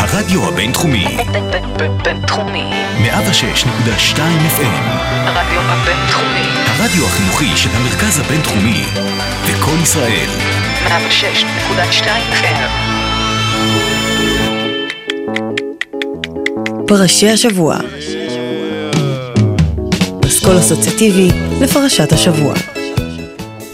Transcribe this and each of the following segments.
הרדיו הבינתחומי. בינתחומי. 106.2 FM. הרדיו הבינתחומי. הרדיו החינוכי של המרכז הבינתחומי. וקול ישראל. 106.2 FM. פרשי השבוע. אסכול אסוציאטיבי לפרשת השבוע.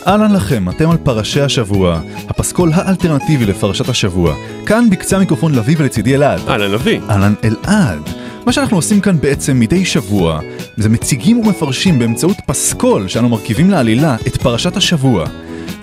אהלן לכם, אתם על פרשי השבוע, הפסקול האלטרנטיבי לפרשת השבוע. כאן בקצה המיקרופון לביא ולצידי אלעד. אהלן לביא. אהלן אלעד. מה שאנחנו עושים כאן בעצם מדי שבוע, זה מציגים ומפרשים באמצעות פסקול שאנו מרכיבים לעלילה את פרשת השבוע.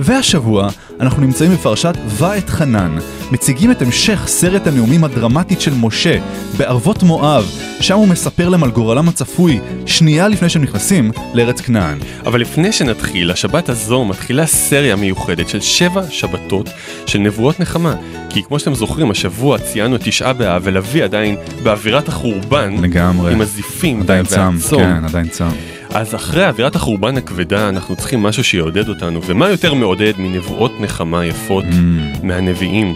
והשבוע אנחנו נמצאים בפרשת ואת חנן, מציגים את המשך סרט הנאומים הדרמטית של משה בערבות מואב, שם הוא מספר להם על גורלם הצפוי שנייה לפני שהם נכנסים לארץ כנען. אבל לפני שנתחיל, השבת הזו מתחילה סריה מיוחדת של שבע שבתות של נבואות נחמה. כי כמו שאתם זוכרים, השבוע ציינו את תשעה באב ולוי עדיין באווירת החורבן. לגמרי. עם הזיפים עדיין צם. כן, עדיין צם. אז אחרי אווירת החורבן הכבדה אנחנו צריכים משהו שיעודד אותנו, ומה יותר מעודד מנבואות נחמה יפות Mm. מהנביאים?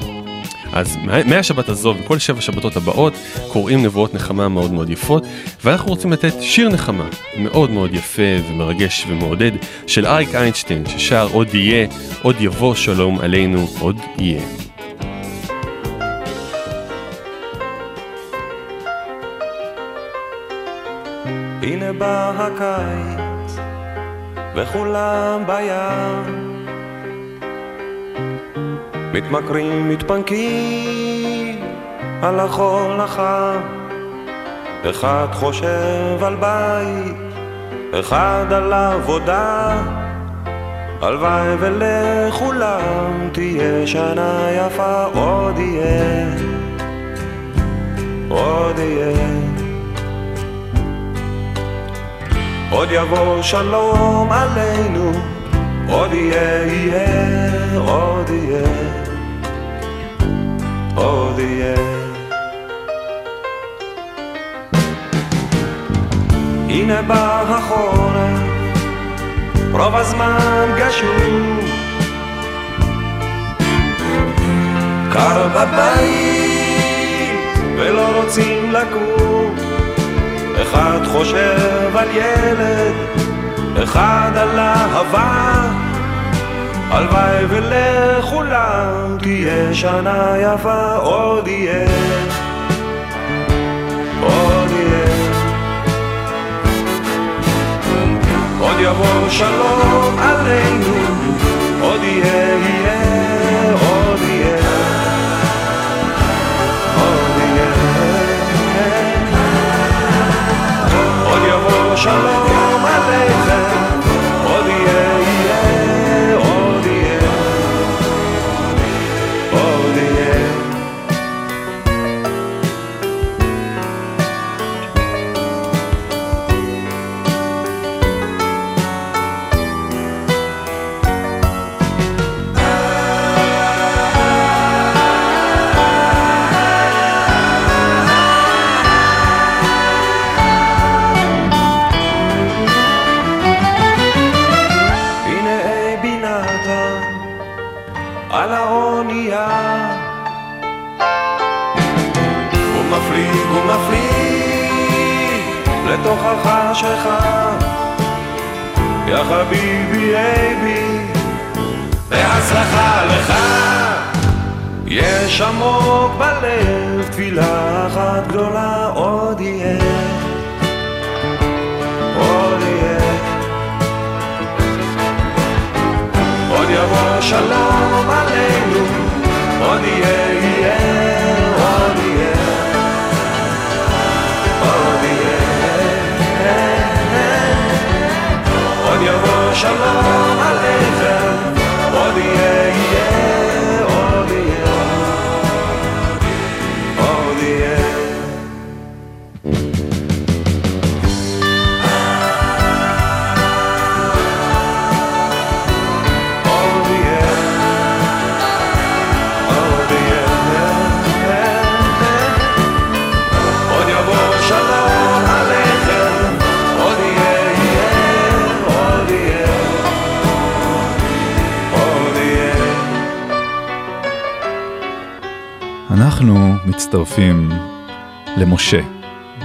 אז מה- מהשבת הזו וכל שבע שבתות הבאות קוראים נבואות נחמה מאוד מאוד יפות ואנחנו רוצים לתת שיר נחמה מאוד מאוד יפה ומרגש ומעודד של אריק איינשטיין ששר עוד יהיה, עוד יבוא שלום עלינו, עוד יהיה. הנה בא הקיץ, וכולם בים. מתמכרים, מתפנקים על החול החם. אחד חושב על בית, אחד על עבודה. הלוואי ולכולם תהיה שנה יפה, עוד יהיה, עוד יהיה. עוד יבוא שלום עלינו, עוד יהיה, יהיה, עוד יהיה, עוד יהיה. הנה בא החורף, רוב הזמן גשום. קר בבית, ולא רוצים לקום. אחד חושב על ילד, אחד על אהבה. הלוואי ולכולם תהיה שנה יפה, עוד יהיה, עוד יהיה. עוד יבוא שלום עלינו, עוד יהיה, יהיה, יבוא על האונייה. הוא מפליג, הוא מפליג לתוך החשכה יא חביבי אבי בהצלחה לך. יש עמוק בלב תפילה אחת גדולה עוד יהיה שלום עלינו, עוד יהיה, יהיה, עוד יהיה, עוד יהיה. עוד יבוא שלום מצטרפים למשה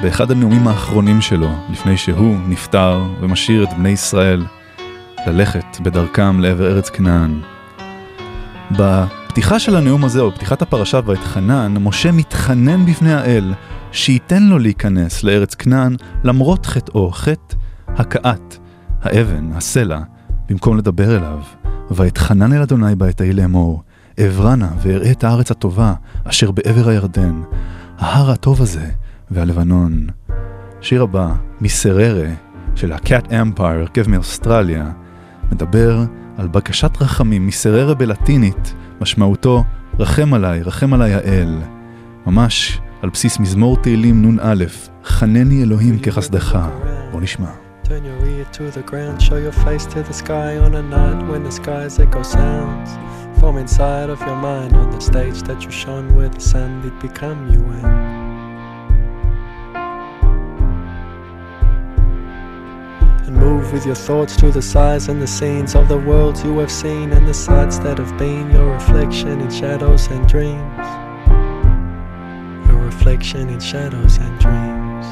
באחד הנאומים האחרונים שלו לפני שהוא נפטר ומשאיר את בני ישראל ללכת בדרכם לעבר ארץ כנען. בפתיחה של הנאום הזה, או בפתיחת הפרשה ואתחנן, משה מתחנן בפני האל שייתן לו להיכנס לארץ כנען למרות חטאו, חטא הכאת, האבן, הסלע, במקום לדבר אליו. ואתחנן אל אדוני בעת ההיא לאמור, אעברנה ואראה את הארץ הטובה אשר בעבר הירדן, ההר הטוב הזה והלבנון. שיר הבא, מסררה, של ה-Cat Empire, הרכב מאוסטרליה, מדבר על בקשת רחמים, מסררה בלטינית, משמעותו רחם עליי, רחם עליי האל. ממש על בסיס מזמור תהילים נ"א, חנני אלוהים כחסדך. בוא נשמע. Turn your ear to the ground, show your face to the sky on a night when the skies echo sounds from inside of your mind on the stage that you shone where the sun did become you and and move with your thoughts to the sights and the scenes of the worlds you have seen and the sights that have been your reflection in shadows and dreams. Your reflection in shadows and dreams.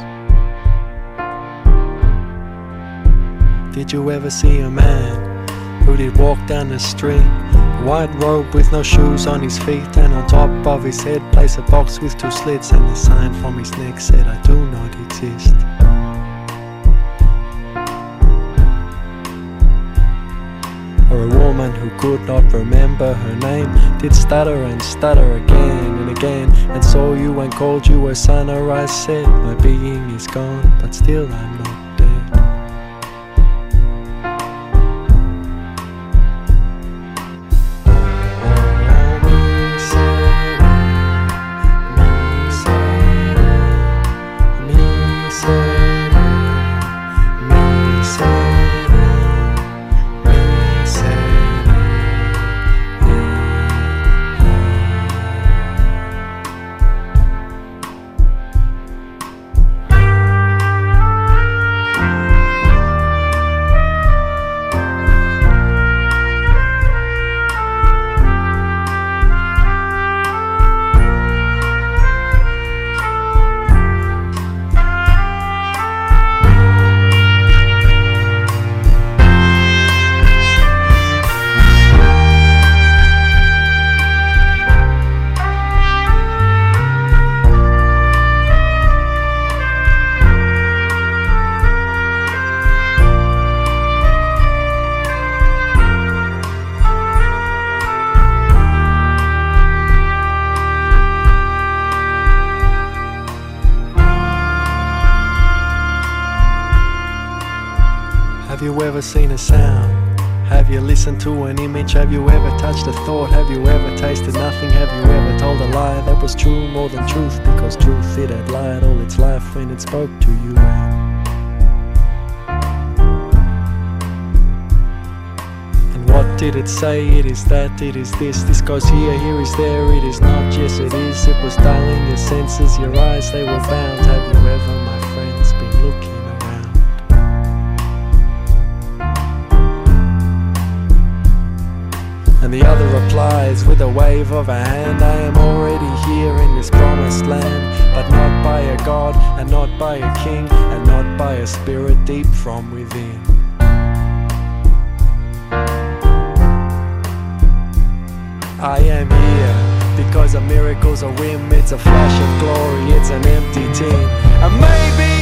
Did you ever see a man who did walk down the street? A white robe with no shoes on his feet, and on top of his head, place a box with two slits, and the sign from his neck said, I do not exist. Or a woman who could not remember her name did stutter and stutter again and again, and saw you and called you her son. Her eyes said, My being is gone, but still I'm not Listened to an image? Have you ever touched a thought? Have you ever tasted nothing? Have you ever told a lie that was true more than truth? Because truth it had lied all its life when it spoke to you. And what did it say? It is that, it is this. This goes here, here is there. It is not, yes it is. It was dulling your senses, your eyes they were bound. Have you ever, a wave of a hand. I am already here in this promised land But not by a god and not by a king And not by a spirit deep from within. I am here because a miracle's a whim It's a flash of glory, it's an empty tin. And maybe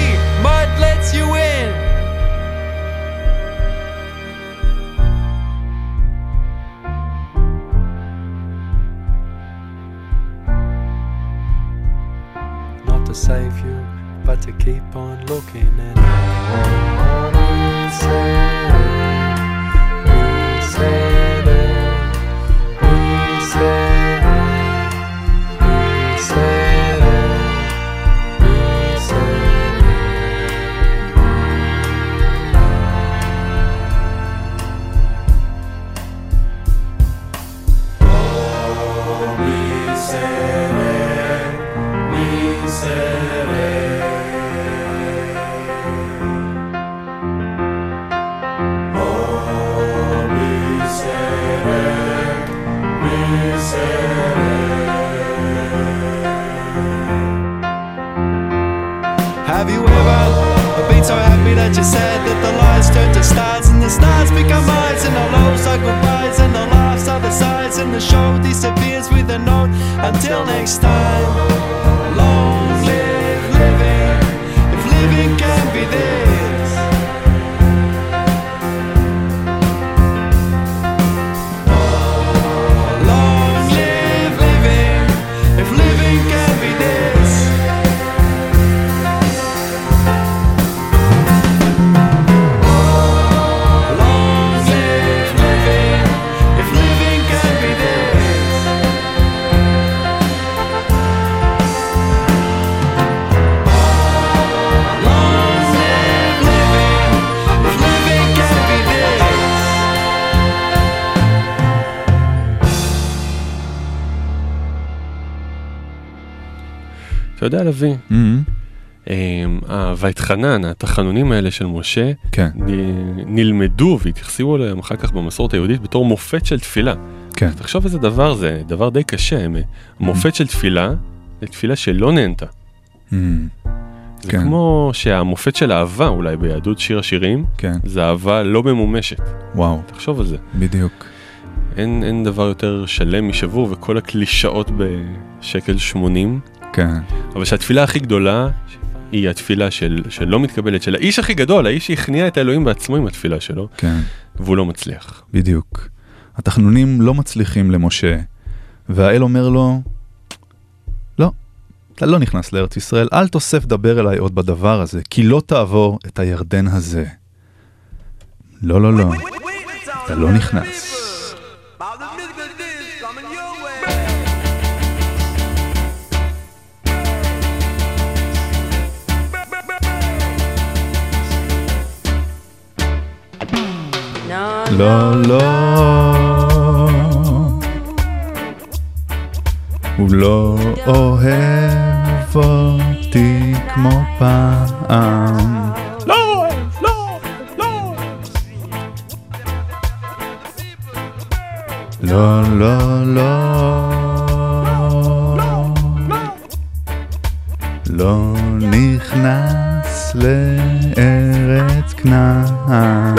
יודע לביא, אמ, אמ, ואתחנן, התחנונים האלה של משה, כן, נ- נלמדו והתייחסו אליהם אחר כך במסורת היהודית בתור מופת של תפילה. כן. תחשוב איזה דבר זה, דבר די קשה, הם- מופת של תפילה, זה תפילה שלא נהנתה. אמ, זה כן. כמו שהמופת של אהבה אולי ביהדות שיר השירים, כן, זה אהבה לא ממומשת. וואו, תחשוב על זה. בדיוק. אין, אין דבר יותר שלם משבור וכל הקלישאות בשקל 80, כן, אבל שהתפילה הכי גדולה היא התפילה של, שלא מתקבלת, של האיש הכי גדול, האיש שהכניע את האלוהים בעצמו עם התפילה שלו, כן, והוא לא מצליח. בדיוק. התחנונים לא מצליחים למשה, והאל אומר לו, לא, אתה לא נכנס לארץ ישראל, אל תוסף דבר אליי עוד בדבר הזה, כי לא תעבור את הירדן הזה. לא, לא, לא, אתה לא נכנס. לא, לא. הוא לא אוהב אותי כמו פעם. לא, לא, לא. לא, לא, לא. לא נכנס לארץ כנען.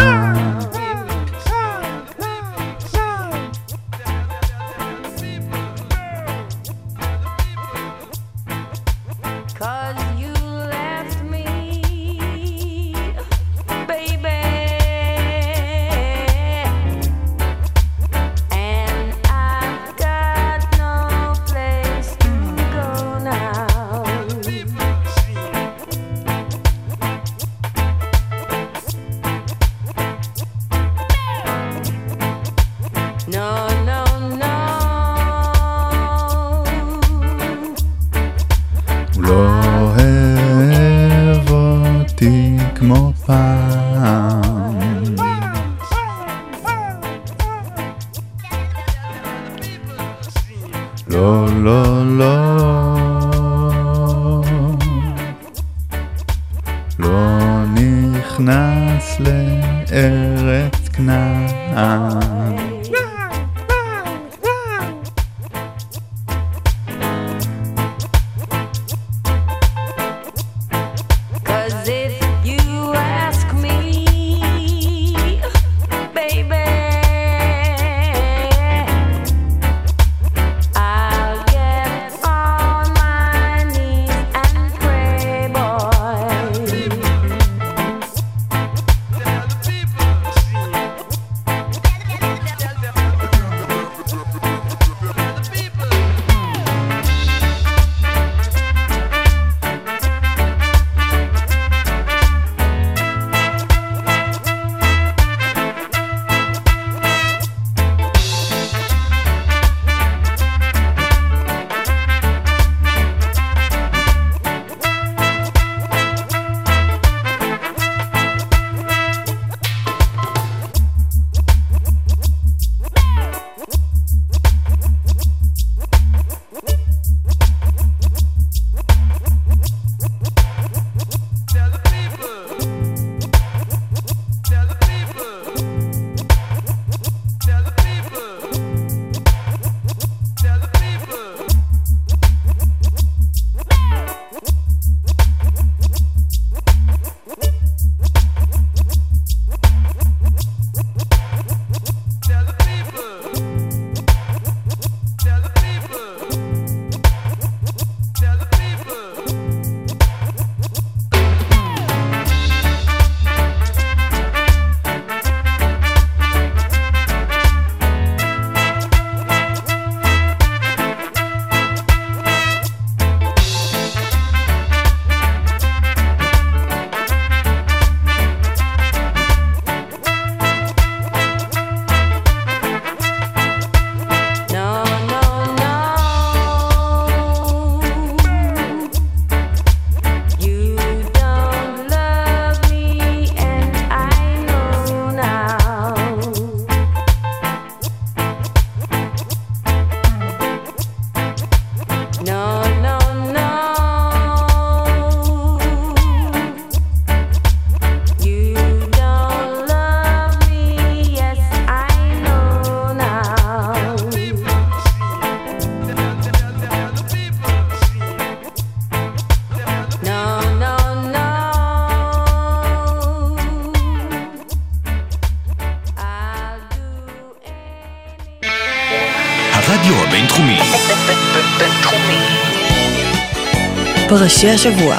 פרשי השבוע.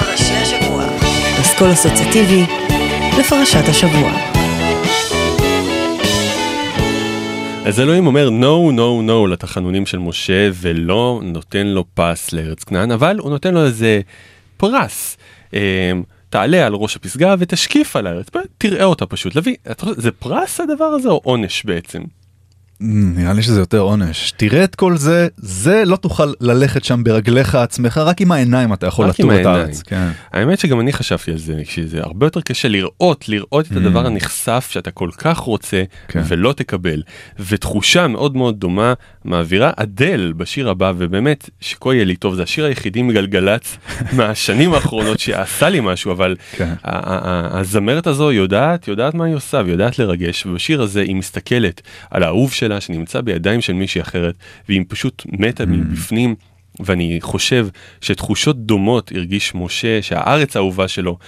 אסכול אסוציאטיבי לפרשת השבוע. אז אלוהים אומר no no no לתחנונים של משה ולא נותן לו פס לארץ כנען אבל הוא נותן לו איזה פרס. אה, תעלה על ראש הפסגה ותשקיף על הארץ, תראה אותה פשוט. חושב, זה פרס הדבר הזה או עונש בעצם? נראה לי שזה יותר עונש. תראה את כל זה, זה לא תוכל ללכת שם ברגליך עצמך, רק עם העיניים אתה יכול לטור את. הארץ. כן. האמת שגם אני חשבתי על זה, שזה הרבה יותר קשה לראות, לראות את הדבר הנחשף שאתה כל כך רוצה כן. ולא תקבל. ותחושה מאוד מאוד דומה מעבירה אדל בשיר הבא, ובאמת, שכה יהיה לי טוב, זה השיר היחידי מגלגלצ מהשנים האחרונות שעשה לי משהו, אבל כן. הזמרת הזו יודעת, יודעת מה היא עושה, ויודעת לרגש, ובשיר הזה היא מסתכלת על האהוב שלה שנמצא בידיים של מישהי אחרת, והיא פשוט מתה מבפנים. ואני חושב שתחושות דומות הרגיש משה שהארץ האהובה שלו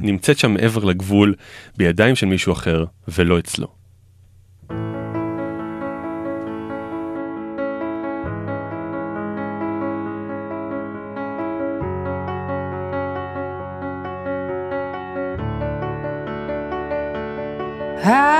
נמצאת שם מעבר לגבול בידיים של מישהו אחר ולא אצלו. I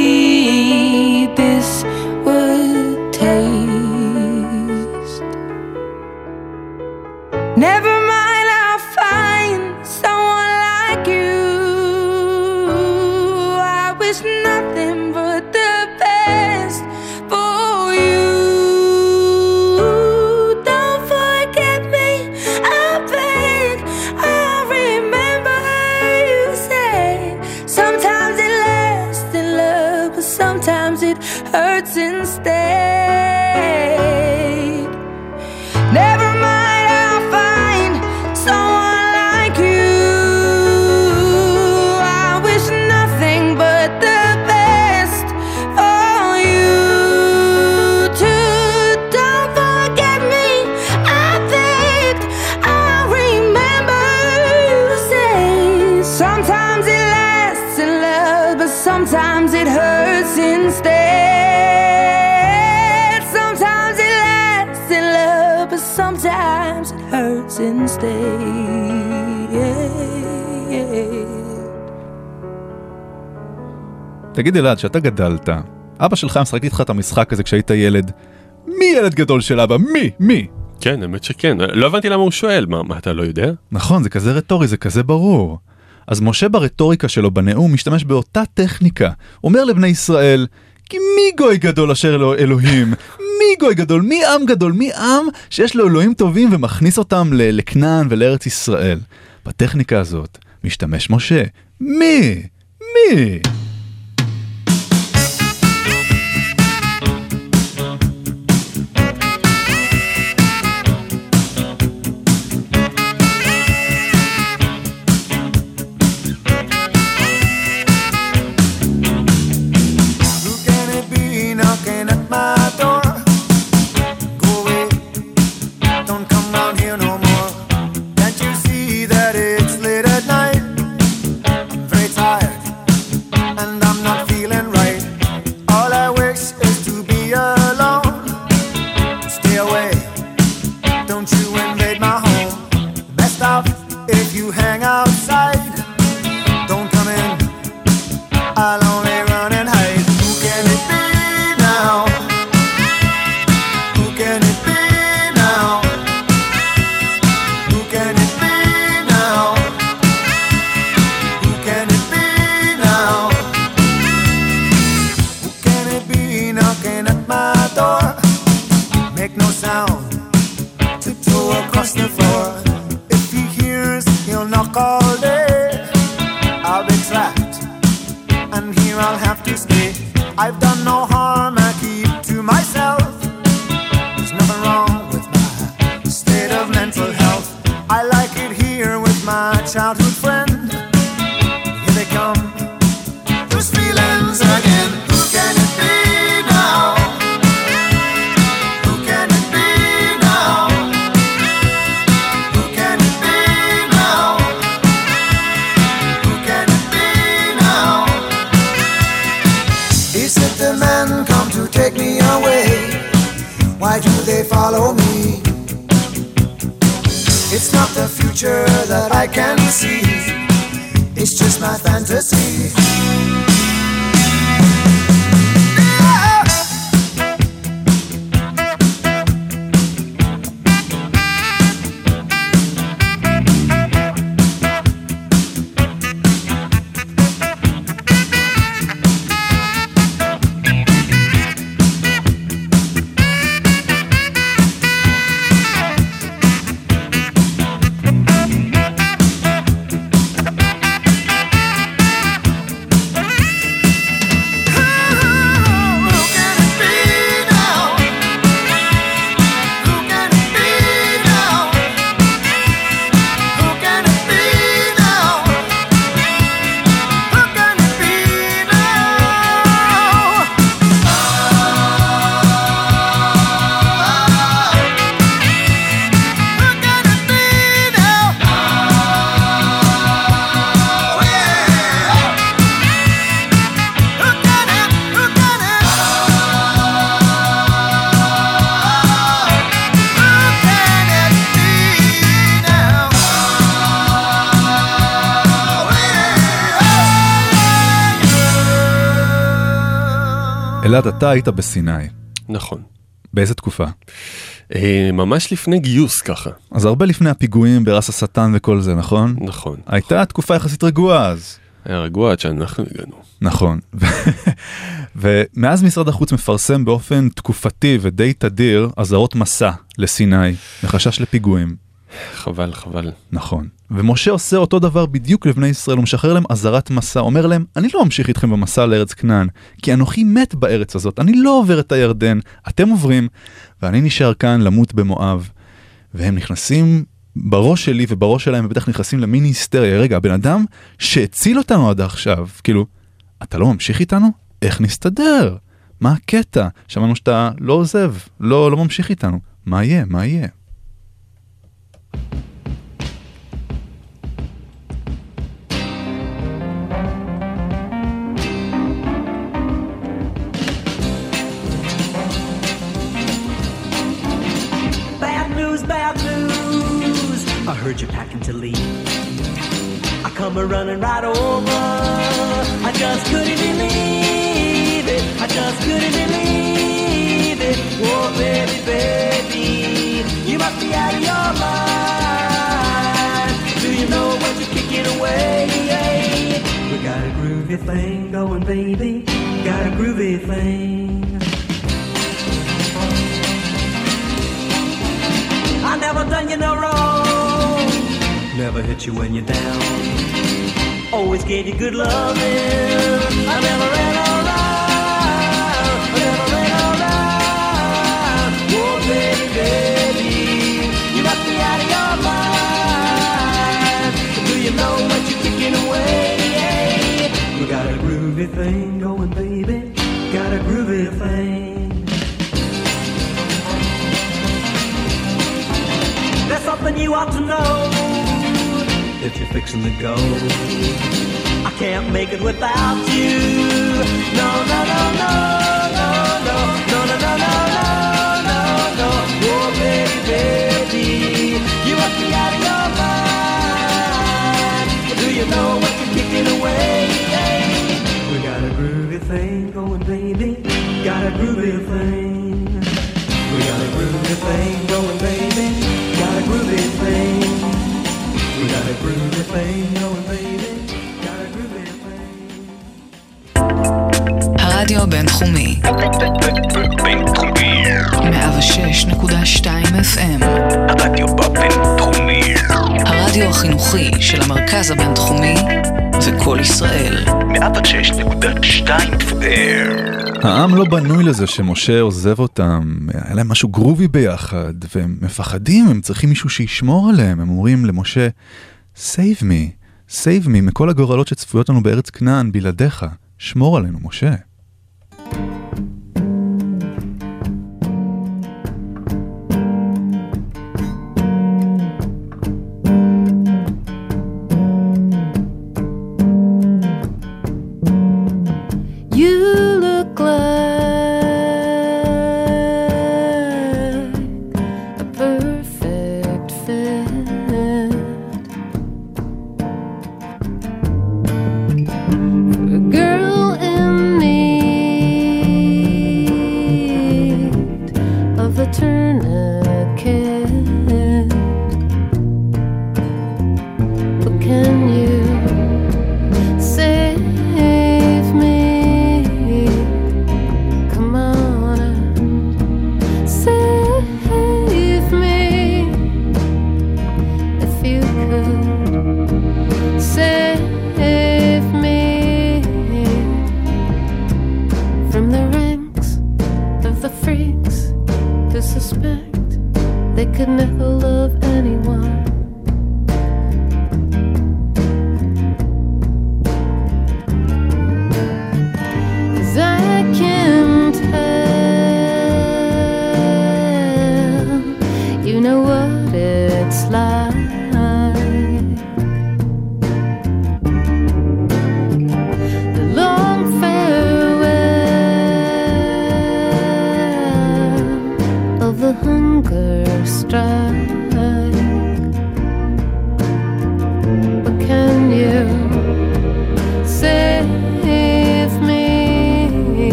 תגיד אלעד, שאתה גדלת, אבא שלך משחק איתך את המשחק הזה כשהיית ילד. מי ילד גדול של אבא? מי? מי? כן, האמת שכן. לא הבנתי למה הוא שואל, מה, מה אתה לא יודע? נכון, זה כזה רטורי, זה כזה ברור. אז משה ברטוריקה שלו בנאום משתמש באותה טכניקה. אומר לבני ישראל, כי מי גוי גדול אשר לו אלוהים? מי גוי גדול? מי עם גדול? מי עם שיש לו אלוהים טובים ומכניס אותם לכנען ולארץ ישראל? בטכניקה הזאת משתמש משה. מי? מי? Follow me? It's not the future that I can see. It's just my fantasy. אלעד, אתה היית בסיני. נכון. באיזה תקופה? אה, ממש לפני גיוס ככה. אז הרבה לפני הפיגועים ברס השטן וכל זה, נכון? נכון. הייתה תקופה יחסית רגועה אז. היה רגוע עד שאנחנו הגענו. נכון. ומאז משרד החוץ מפרסם באופן תקופתי ודי תדיר אזהרות מסע לסיני, מחשש לפיגועים. חבל, חבל. נכון. ומשה עושה אותו דבר בדיוק לבני ישראל, הוא משחרר להם אזהרת מסע, אומר להם, אני לא ממשיך איתכם במסע לארץ כנען, כי אנוכי מת בארץ הזאת, אני לא עובר את הירדן, אתם עוברים, ואני נשאר כאן למות במואב. והם נכנסים בראש שלי ובראש שלהם, ובטח נכנסים למיני היסטריה, רגע, הבן אדם שהציל אותנו עד עכשיו, כאילו, אתה לא ממשיך איתנו? איך נסתדר? מה הקטע? שמענו שאתה לא עוזב, לא, לא ממשיך איתנו. מה יהיה? מה יהיה? Heard you're packing to leave. I come a running right over. I just couldn't believe it. I just couldn't believe it. Oh, baby, baby, you must be out of your mind. Do you know what you're kicking away? We got a groovy thing going, baby. Got a groovy thing. I never done you no wrong. Never hit you when you're down. Always gave you good loving. I never ran around. I never ran around. Oh, baby, baby, you must be out of your mind. Do you know what you're kicking away? We got a groovy thing something you ought to know if you're fixing to go. I can't make it without you. No, no, no, no, no, no, no, no, no, no, no, no, no. Oh, baby, baby, you must be out of your mind. Do you know what you're kicking away? We got a groovy thing going, baby. Got a groovy thing. We got a groovy thing going, baby. הרדיו הבינתחומי, בינתחומי. 106.2 FM, הרדיו בבינתחומי. הרדיו החינוכי של המרכז הבינתחומי זה קול ישראל. 106.2 FM. העם לא בנוי לזה שמשה עוזב אותם, היה להם משהו גרובי ביחד, והם מפחדים, הם צריכים מישהו שישמור עליהם, הם אומרים למשה, save me, save me מכל הגורלות שצפויות לנו בארץ כנען בלעדיך, שמור עלינו, משה.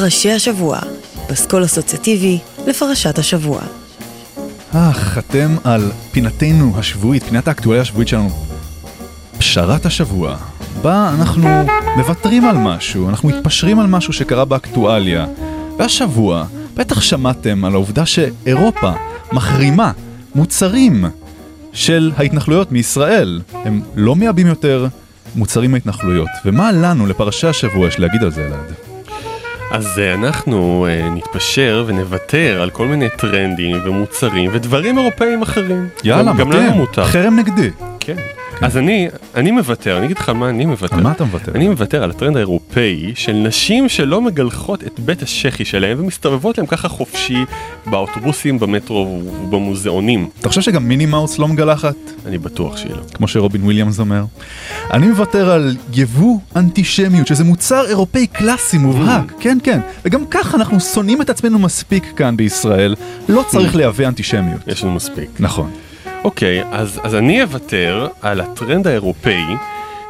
פרשי השבוע, פסקול אסוציאטיבי לפרשת השבוע. אך, אתם על פינתנו השבועית, פינת האקטואליה השבועית שלנו. פשרת השבוע, בה אנחנו מוותרים על משהו, אנחנו מתפשרים על משהו שקרה באקטואליה. והשבוע, בטח שמעתם על העובדה שאירופה מחרימה מוצרים של ההתנחלויות מישראל. הם לא מייבאים יותר מוצרים מההתנחלויות. ומה לנו, לפרשי השבוע, יש להגיד על זה, אלעד? אז אה, אנחנו אה, נתפשר ונוותר על כל מיני טרנדים ומוצרים ודברים אירופאיים אחרים. יאללה, גם, גם. לנו מותר. חרם נגדי. כן. אז אני, אני מוותר, אני אגיד לך מה אני מוותר. על מה אתה מוותר? אני מוותר על הטרנד האירופאי של נשים שלא מגלחות את בית השחי שלהם ומסתובבות להם ככה חופשי באוטובוסים, במטרו ובמוזיאונים. אתה חושב שגם מיני מאוס לא מגלחת? אני בטוח שהיא לא. כמו שרובין וויליאמס אומר. אני מוותר על יבוא אנטישמיות, שזה מוצר אירופאי קלאסי מובהק, כן כן, וגם ככה אנחנו שונאים את עצמנו מספיק כאן בישראל, לא צריך לייבא אנטישמיות. יש לנו מספיק. נכון. אוקיי, אז, אז אני אוותר על הטרנד האירופאי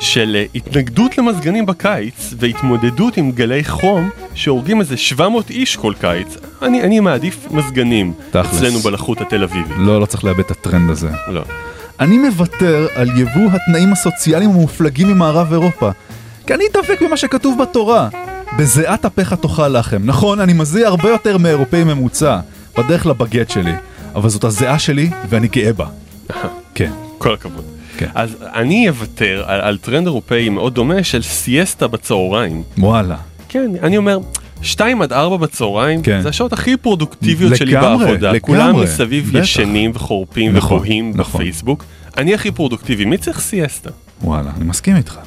של התנגדות למזגנים בקיץ והתמודדות עם גלי חום שהורגים איזה 700 איש כל קיץ. אני, אני מעדיף מזגנים תכלס. אצלנו בלחות התל אביבית. לא, לא צריך לייבא את הטרנד הזה. לא. אני מוותר על יבוא התנאים הסוציאליים המופלגים ממערב אירופה. כי אני דבק במה שכתוב בתורה. בזיעת אפיך תאכל לחם. נכון, אני מזיע הרבה יותר מאירופאי ממוצע, בדרך לבגט שלי. אבל זאת הזיעה שלי, ואני גאה בה. כן. כל הכבוד. כן. אז אני אוותר על, על טרנד אירופאי מאוד דומה של סיאסטה בצהריים. וואלה. כן, אני אומר, 2 עד 4 בצהריים, כן. זה השעות הכי פרודוקטיביות שלי לגמרי, בעבודה. לגמרי, כולם מסביב בטח. ישנים וחורפים נכון, ובוהים נכון. בפייסבוק. אני הכי פרודוקטיבי, מי צריך סיאסטה? וואלה, אני מסכים איתך.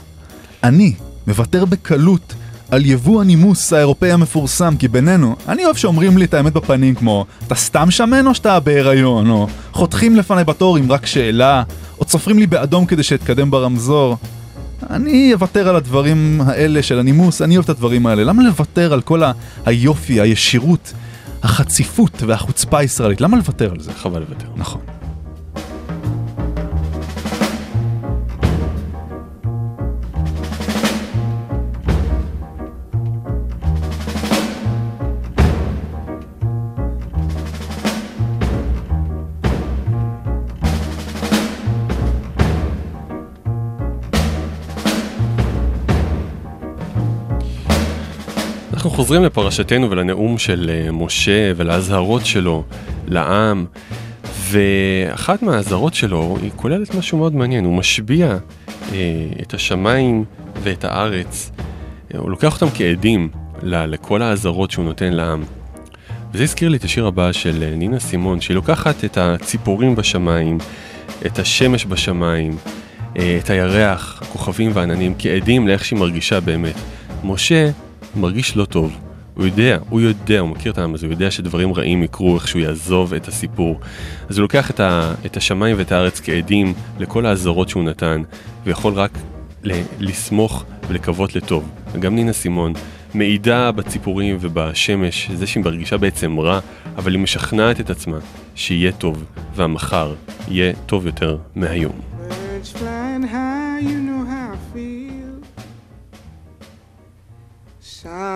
אני מוותר בקלות על יבוא הנימוס האירופאי המפורסם, כי בינינו, אני אוהב שאומרים לי את האמת בפנים כמו, אתה סתם שמן או שאתה בהיריון, או חותכים לפניי בתור עם רק שאלה, או צופרים לי באדום כדי שאתקדם ברמזור. אני אוותר על הדברים האלה של הנימוס, אני אוהב את הדברים האלה. למה לוותר על כל ה- היופי, הישירות, החציפות והחוצפה הישראלית? למה לוותר על זה? חבל לוותר. נכון. חוזרים לפרשתנו ולנאום של אה, משה ולאזהרות שלו לעם, ואחת מהאזהרות שלו היא כוללת משהו מאוד מעניין, הוא משביע אה, את השמיים ואת הארץ, אה, הוא לוקח אותם כעדים לכל האזהרות שהוא נותן לעם. וזה הזכיר לי את השיר הבא של אה, נינה סימון, שהיא לוקחת את הציפורים בשמיים, את השמש בשמיים, את הירח, הכוכבים והעננים, כעדים לאיך שהיא מרגישה באמת. משה מרגיש לא טוב, הוא יודע, הוא יודע, הוא מכיר את העם הזה, הוא יודע שדברים רעים יקרו, איך שהוא יעזוב את הסיפור. אז הוא לוקח את, ה, את השמיים ואת הארץ כעדים לכל האזהרות שהוא נתן, ויכול רק ל, לסמוך ולקוות לטוב. וגם נינה סימון מעידה בציפורים ובשמש, זה שהיא מרגישה בעצם רע, אבל היא משכנעת את עצמה שיהיה טוב, והמחר יהיה טוב יותר מהיום. Birds flying high,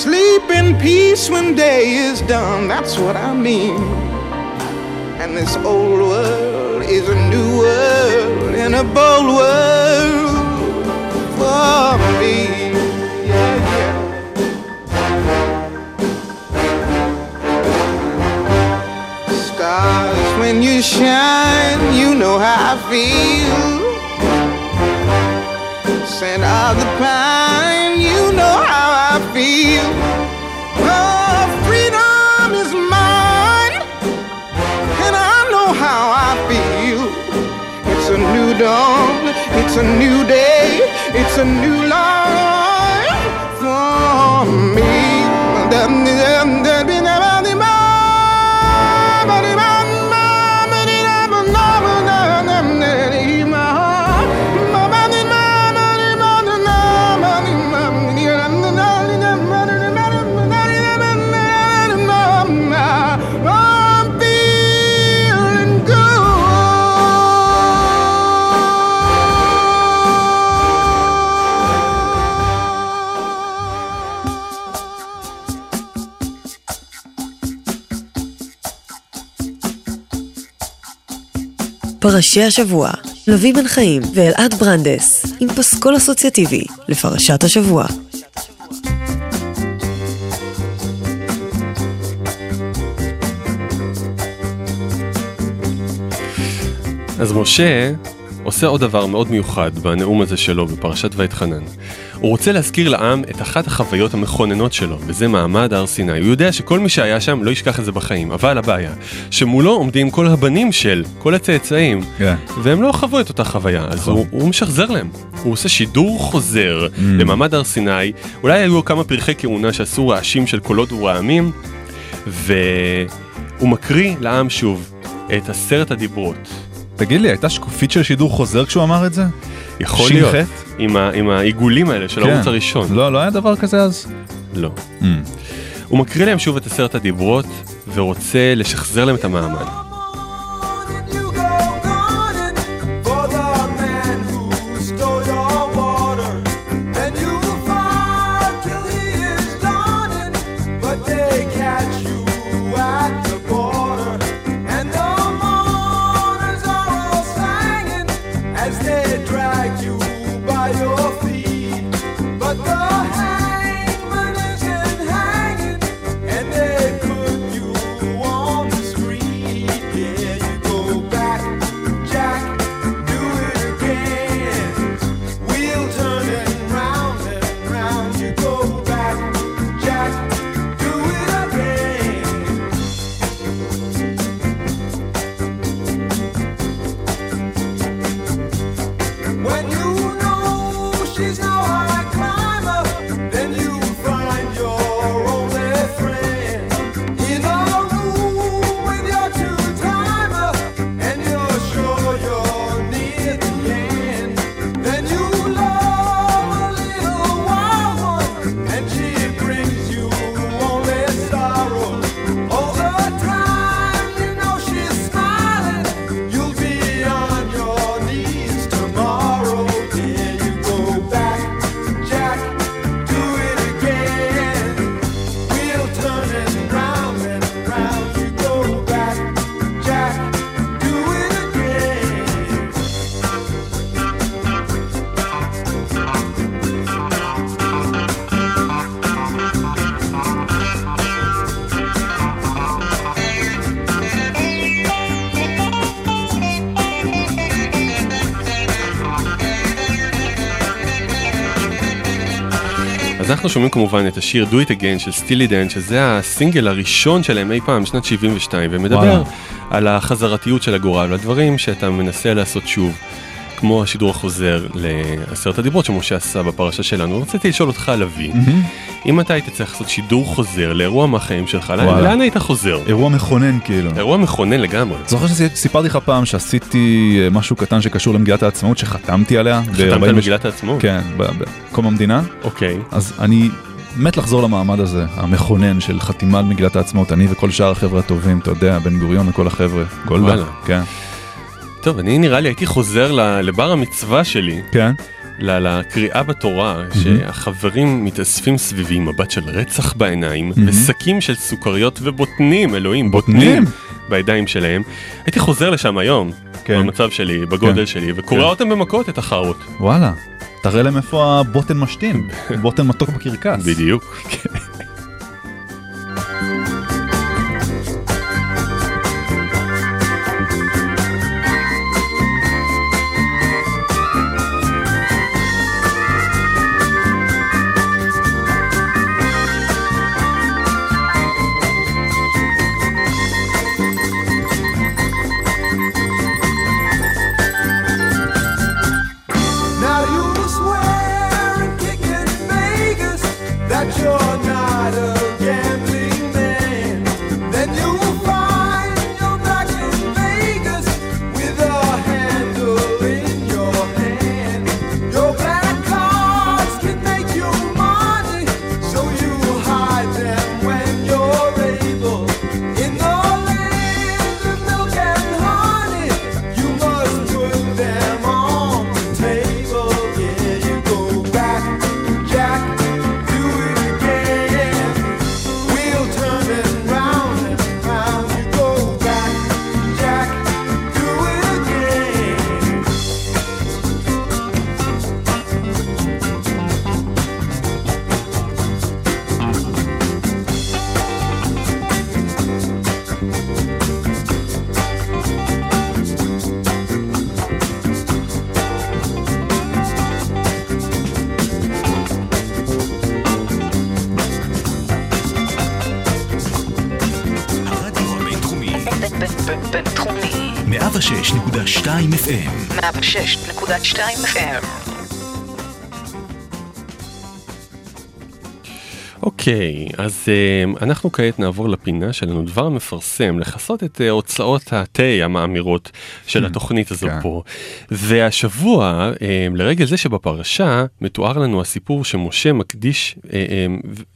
Sleep in peace when day is done, that's what I mean. And this old world is a new world and a bold world for me. Yeah, yeah. Stars, when you shine, you know how I feel. Scent of the pine, you know feel. Oh, freedom is mine, and I know how I feel. It's a new dawn, it's a new day, it's a new life פרשי השבוע, לביא בן חיים ואלעד ברנדס, עם פסקול אסוציאטיבי לפרשת השבוע. אז משה עושה עוד דבר מאוד מיוחד בנאום הזה שלו בפרשת ואתחנן. הוא רוצה להזכיר לעם את אחת החוויות המכוננות שלו, וזה מעמד הר סיני. הוא יודע שכל מי שהיה שם לא ישכח את זה בחיים, אבל הבעיה, שמולו עומדים כל הבנים של, כל הצאצאים, כן. והם לא חוו את אותה חוויה, אז הוא, הוא משחזר להם. הוא עושה שידור חוזר למעמד הר סיני, אולי היו כמה פרחי כהונה שעשו רעשים של קולות ורעמים, והוא מקריא לעם שוב את עשרת הדיברות. תגיד לי, הייתה שקופית של שידור חוזר כשהוא אמר את זה? יכול ש"ח? להיות, עם, ה, עם העיגולים האלה של כן. הערוץ הראשון. לא, לא היה דבר כזה אז? לא. הוא מקריא להם שוב את עשרת הדיברות, ורוצה לשחזר להם את המעמד. אז אנחנו שומעים כמובן את השיר Do It Again של סטילי דן, שזה הסינגל הראשון שלהם אי פעם, שנת 72, ומדבר וואלה. על החזרתיות של הגורל, והדברים שאתה מנסה לעשות שוב. כמו השידור החוזר לעשרת הדיברות שמשה עשה בפרשה שלנו, רציתי לשאול אותך לביא, אם אתה היית צריך לעשות שידור חוזר לאירוע מהחיים שלך, וואלה. לאן היית חוזר? אירוע מכונן כאילו. אירוע מכונן לגמרי. זוכר שסיפרתי לך פעם שעשיתי אה, משהו קטן שקשור למגילת העצמאות שחתמתי עליה? חתמת על מגילת העצמאות? כן, בקום המדינה. אוקיי. אז אני מת לחזור למעמד הזה, המכונן של חתימה על מגילת העצמאות, אני וכל שאר החבר'ה הטובים, אתה יודע, בן גוריון וכל החבר'ה, גולדה. כן. טוב, אני נראה לי הייתי חוזר לבר המצווה שלי. כן. לקריאה בתורה, שהחברים מתאספים סביבי עם מבט של רצח בעיניים, מהמם. ושקים של סוכריות ובוטנים, אלוהים, בוטנים? בידיים שלהם. הייתי חוזר לשם היום, במצב שלי, בגודל כן. שלי, וקורע כן. אותם במכות, את החארות. וואלה, תראה להם איפה הבוטן משתין, בוטן מתוק בקרקס. בדיוק. 106.2 FM. אוקיי, אז אה, אנחנו כעת נעבור לפינה שלנו, דבר מפרסם, לכסות את אה, הוצאות התה המאמירות של התוכנית הזו פה. והשבוע, אה, לרגל זה שבפרשה, מתואר לנו הסיפור שמשה מקדיש אה,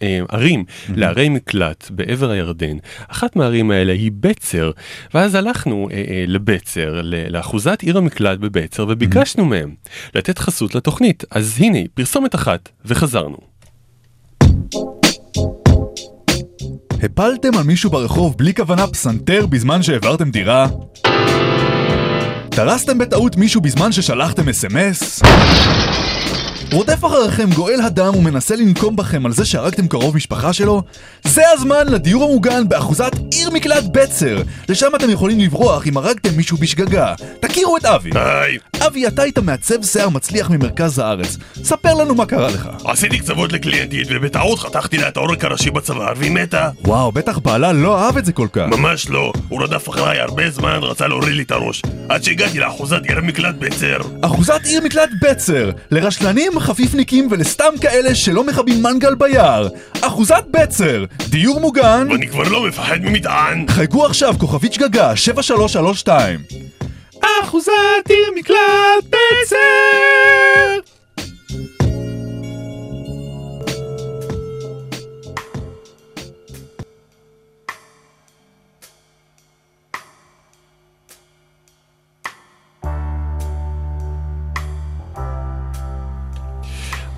אה, ערים לערי מקלט בעבר הירדן. אחת מהערים האלה היא בצר, ואז הלכנו אה, אה, לבצר, לאחוזת עיר המקלט בבצר, וביקשנו מהם לתת חסות לתוכנית. אז הנה, פרסומת אחת, וחזרנו. הפלתם על מישהו ברחוב בלי כוונה פסנתר בזמן שהעברתם דירה? דרסתם בטעות מישהו בזמן ששלחתם אס.אם.אס? רודף אחריכם גואל הדם ומנסה לנקום בכם על זה שהרגתם קרוב משפחה שלו? זה הזמן לדיור המוגן באחוזת עיר מקלט בצר! לשם אתם יכולים לברוח אם הרגתם מישהו בשגגה. תכירו את אבי. היי. אבי, אתה היית מעצב שיער מצליח ממרכז הארץ. ספר לנו מה קרה לך. עשיתי קצוות לקליינטית ובטעות חתכתי לה את העורק הראשי בצוואר והיא מתה. וואו, בטח בעלה לא אהב את זה כל כך. ממש לא, הוא רדף אחריי הרבה זמן, רצה להוריד לי את הראש. עד שהגעתי לאחוזת עיר מקלט בצר. אחוזת עיר מקלט בצר, לרשלנים, חפיפניקים ולסתם כאלה שלא מכבים מנגל ביער. אחוזת בצר, דיור מוגן. ואני כבר לא מפחד ממטען. חייגו עכשיו כוכבית שגגה 7332. אחוזת עיר מקלט בצר!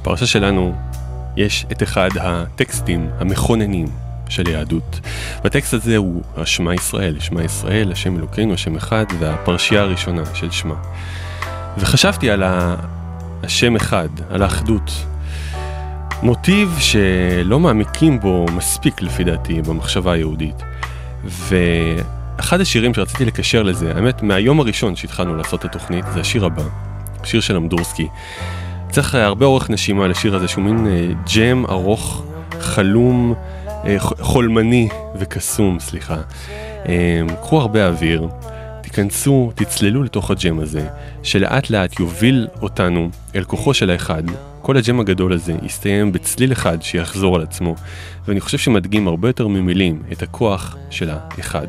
בפרשה שלנו יש את אחד הטקסטים המכוננים של היהדות. והטקסט הזה הוא השמע ישראל, שמע ישראל, השם אלוקינו, השם אחד, והפרשייה הראשונה של שמע. וחשבתי על השם אחד, על האחדות. מוטיב שלא מעמיקים בו מספיק לפי דעתי במחשבה היהודית. ואחד השירים שרציתי לקשר לזה, האמת מהיום הראשון שהתחלנו לעשות את התוכנית, זה השיר הבא, שיר של אמדורסקי. צריך אה, הרבה אורך נשימה לשיר הזה, שהוא מין אה, ג'ם ארוך, חלום, אה, חולמני וקסום, סליחה. אה, קחו הרבה אוויר, תיכנסו, תצללו לתוך הג'ם הזה, שלאט לאט יוביל אותנו אל כוחו של האחד. כל הג'ם הגדול הזה יסתיים בצליל אחד שיחזור על עצמו, ואני חושב שמדגים הרבה יותר ממילים את הכוח של האחד.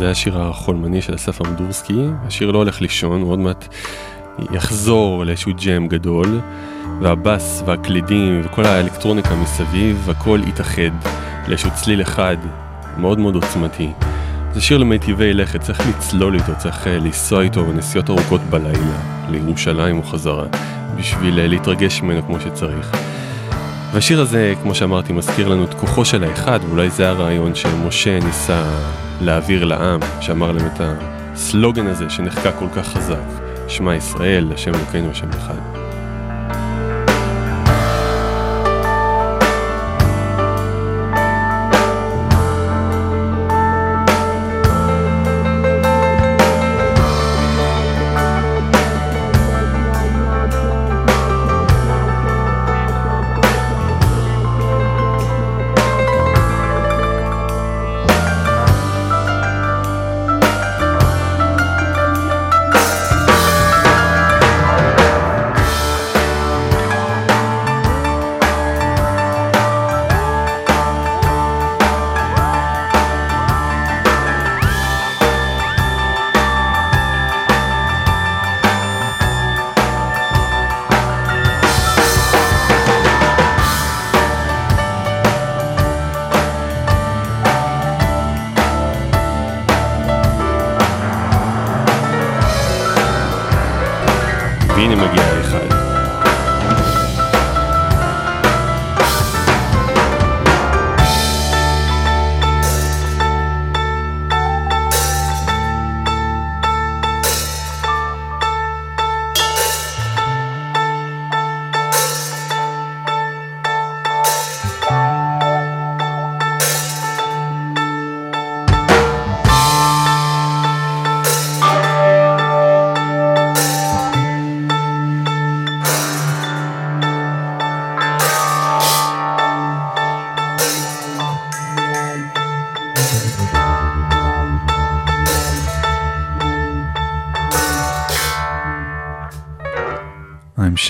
זה השיר החולמני של אסף אמדורסקי, השיר לא הולך לישון, הוא עוד מעט יחזור לאיזשהו ג'ם גדול, והבאס והקלידים וכל האלקטרוניקה מסביב, הכל יתאחד לאיזשהו צליל אחד מאוד מאוד עוצמתי. זה שיר למיטיבי לכת, צריך לצלול איתו, צריך אה, לנסוע איתו בנסיעות ארוכות בלילה, לירושלים וחזרה, בשביל אה, להתרגש ממנו כמו שצריך. והשיר הזה, כמו שאמרתי, מזכיר לנו את כוחו של האחד, ואולי זה הרעיון שמשה ניסה להעביר לעם, שאמר להם את הסלוגן הזה שנחקק כל כך חזק, שמע ישראל, השם אלוקינו, השם אחד.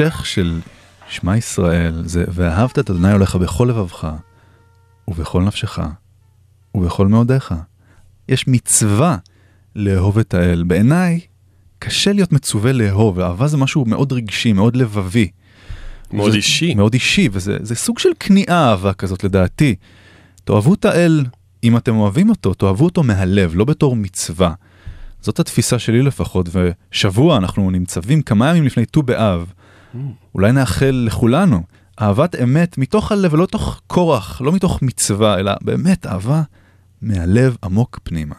ההמשך של שמע ישראל זה ואהבת את אדוני הולך בכל לבבך ובכל נפשך ובכל מאודיך. יש מצווה לאהוב את האל. בעיניי קשה להיות מצווה לאהוב, אהבה זה משהו מאוד רגשי, מאוד לבבי. מאוד זה, אישי. מאוד אישי, וזה זה סוג של כניעה אהבה כזאת לדעתי. תאהבו את האל אם אתם אוהבים אותו, תאהבו אותו מהלב, לא בתור מצווה. זאת התפיסה שלי לפחות, ושבוע אנחנו נמצבים כמה ימים לפני ט"ו באב. אולי נאחל לכולנו אהבת אמת מתוך הלב, ולא תוך כורח, לא מתוך מצווה, אלא באמת אהבה מהלב עמוק פנימה.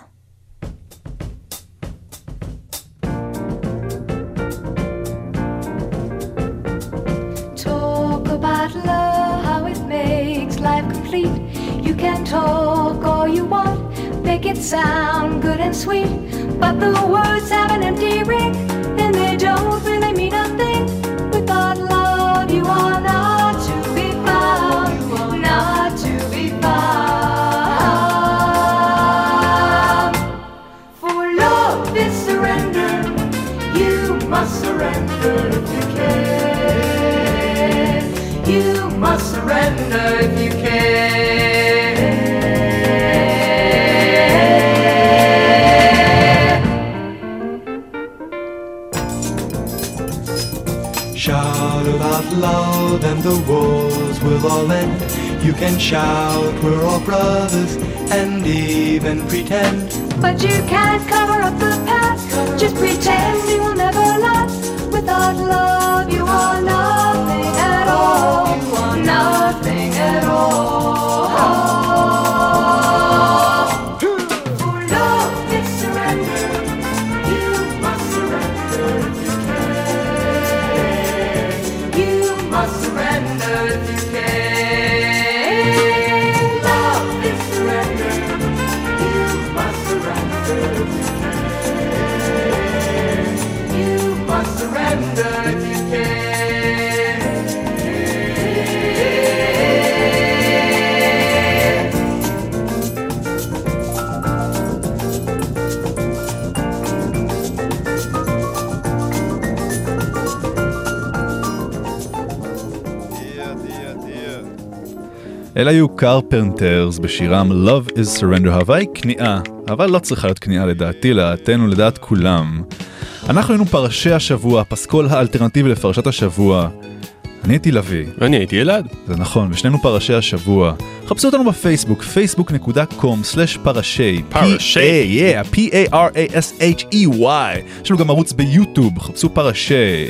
You can talk all you want, make it sound good and sweet. But the words have an empty ring, and they don't surrender if you can. Shout about love and the wars will all end. You can shout, we're all brothers, and even pretend. But you can't cover up the past. Just pretend it will never last. Without love, Oh. אלה היו קרפנטרס בשירם Love is Surrender, היא כניעה, אבל לא צריכה להיות כניעה לדעתי, לדעתנו, לדעת כולם. אנחנו היינו פרשי השבוע, הפסקול האלטרנטיבי לפרשת השבוע. אני הייתי לביא. ואני הייתי אלעד. זה נכון, ושנינו פרשי השבוע. חפשו אותנו בפייסבוק, facebook.com/פרשי. פרשי. Yeah, P-A-R-A-S-H-E-Y. יש לנו גם ערוץ ביוטיוב, חפשו פרשי.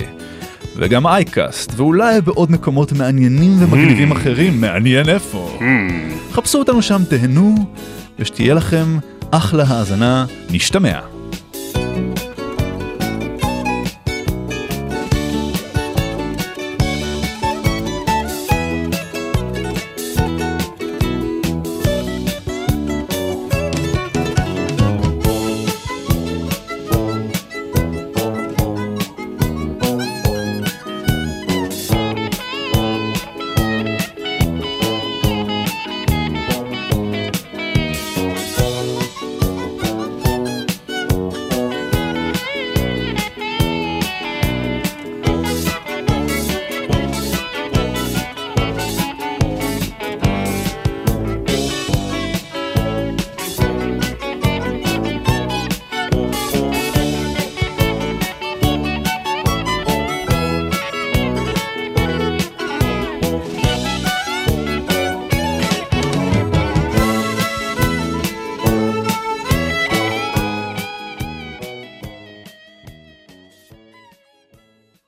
וגם אייקאסט, ואולי בעוד מקומות מעניינים ומגניבים אחרים, מעניין איפה. חפשו אותנו שם, תהנו, ושתהיה לכם אחלה האזנה, נשתמע.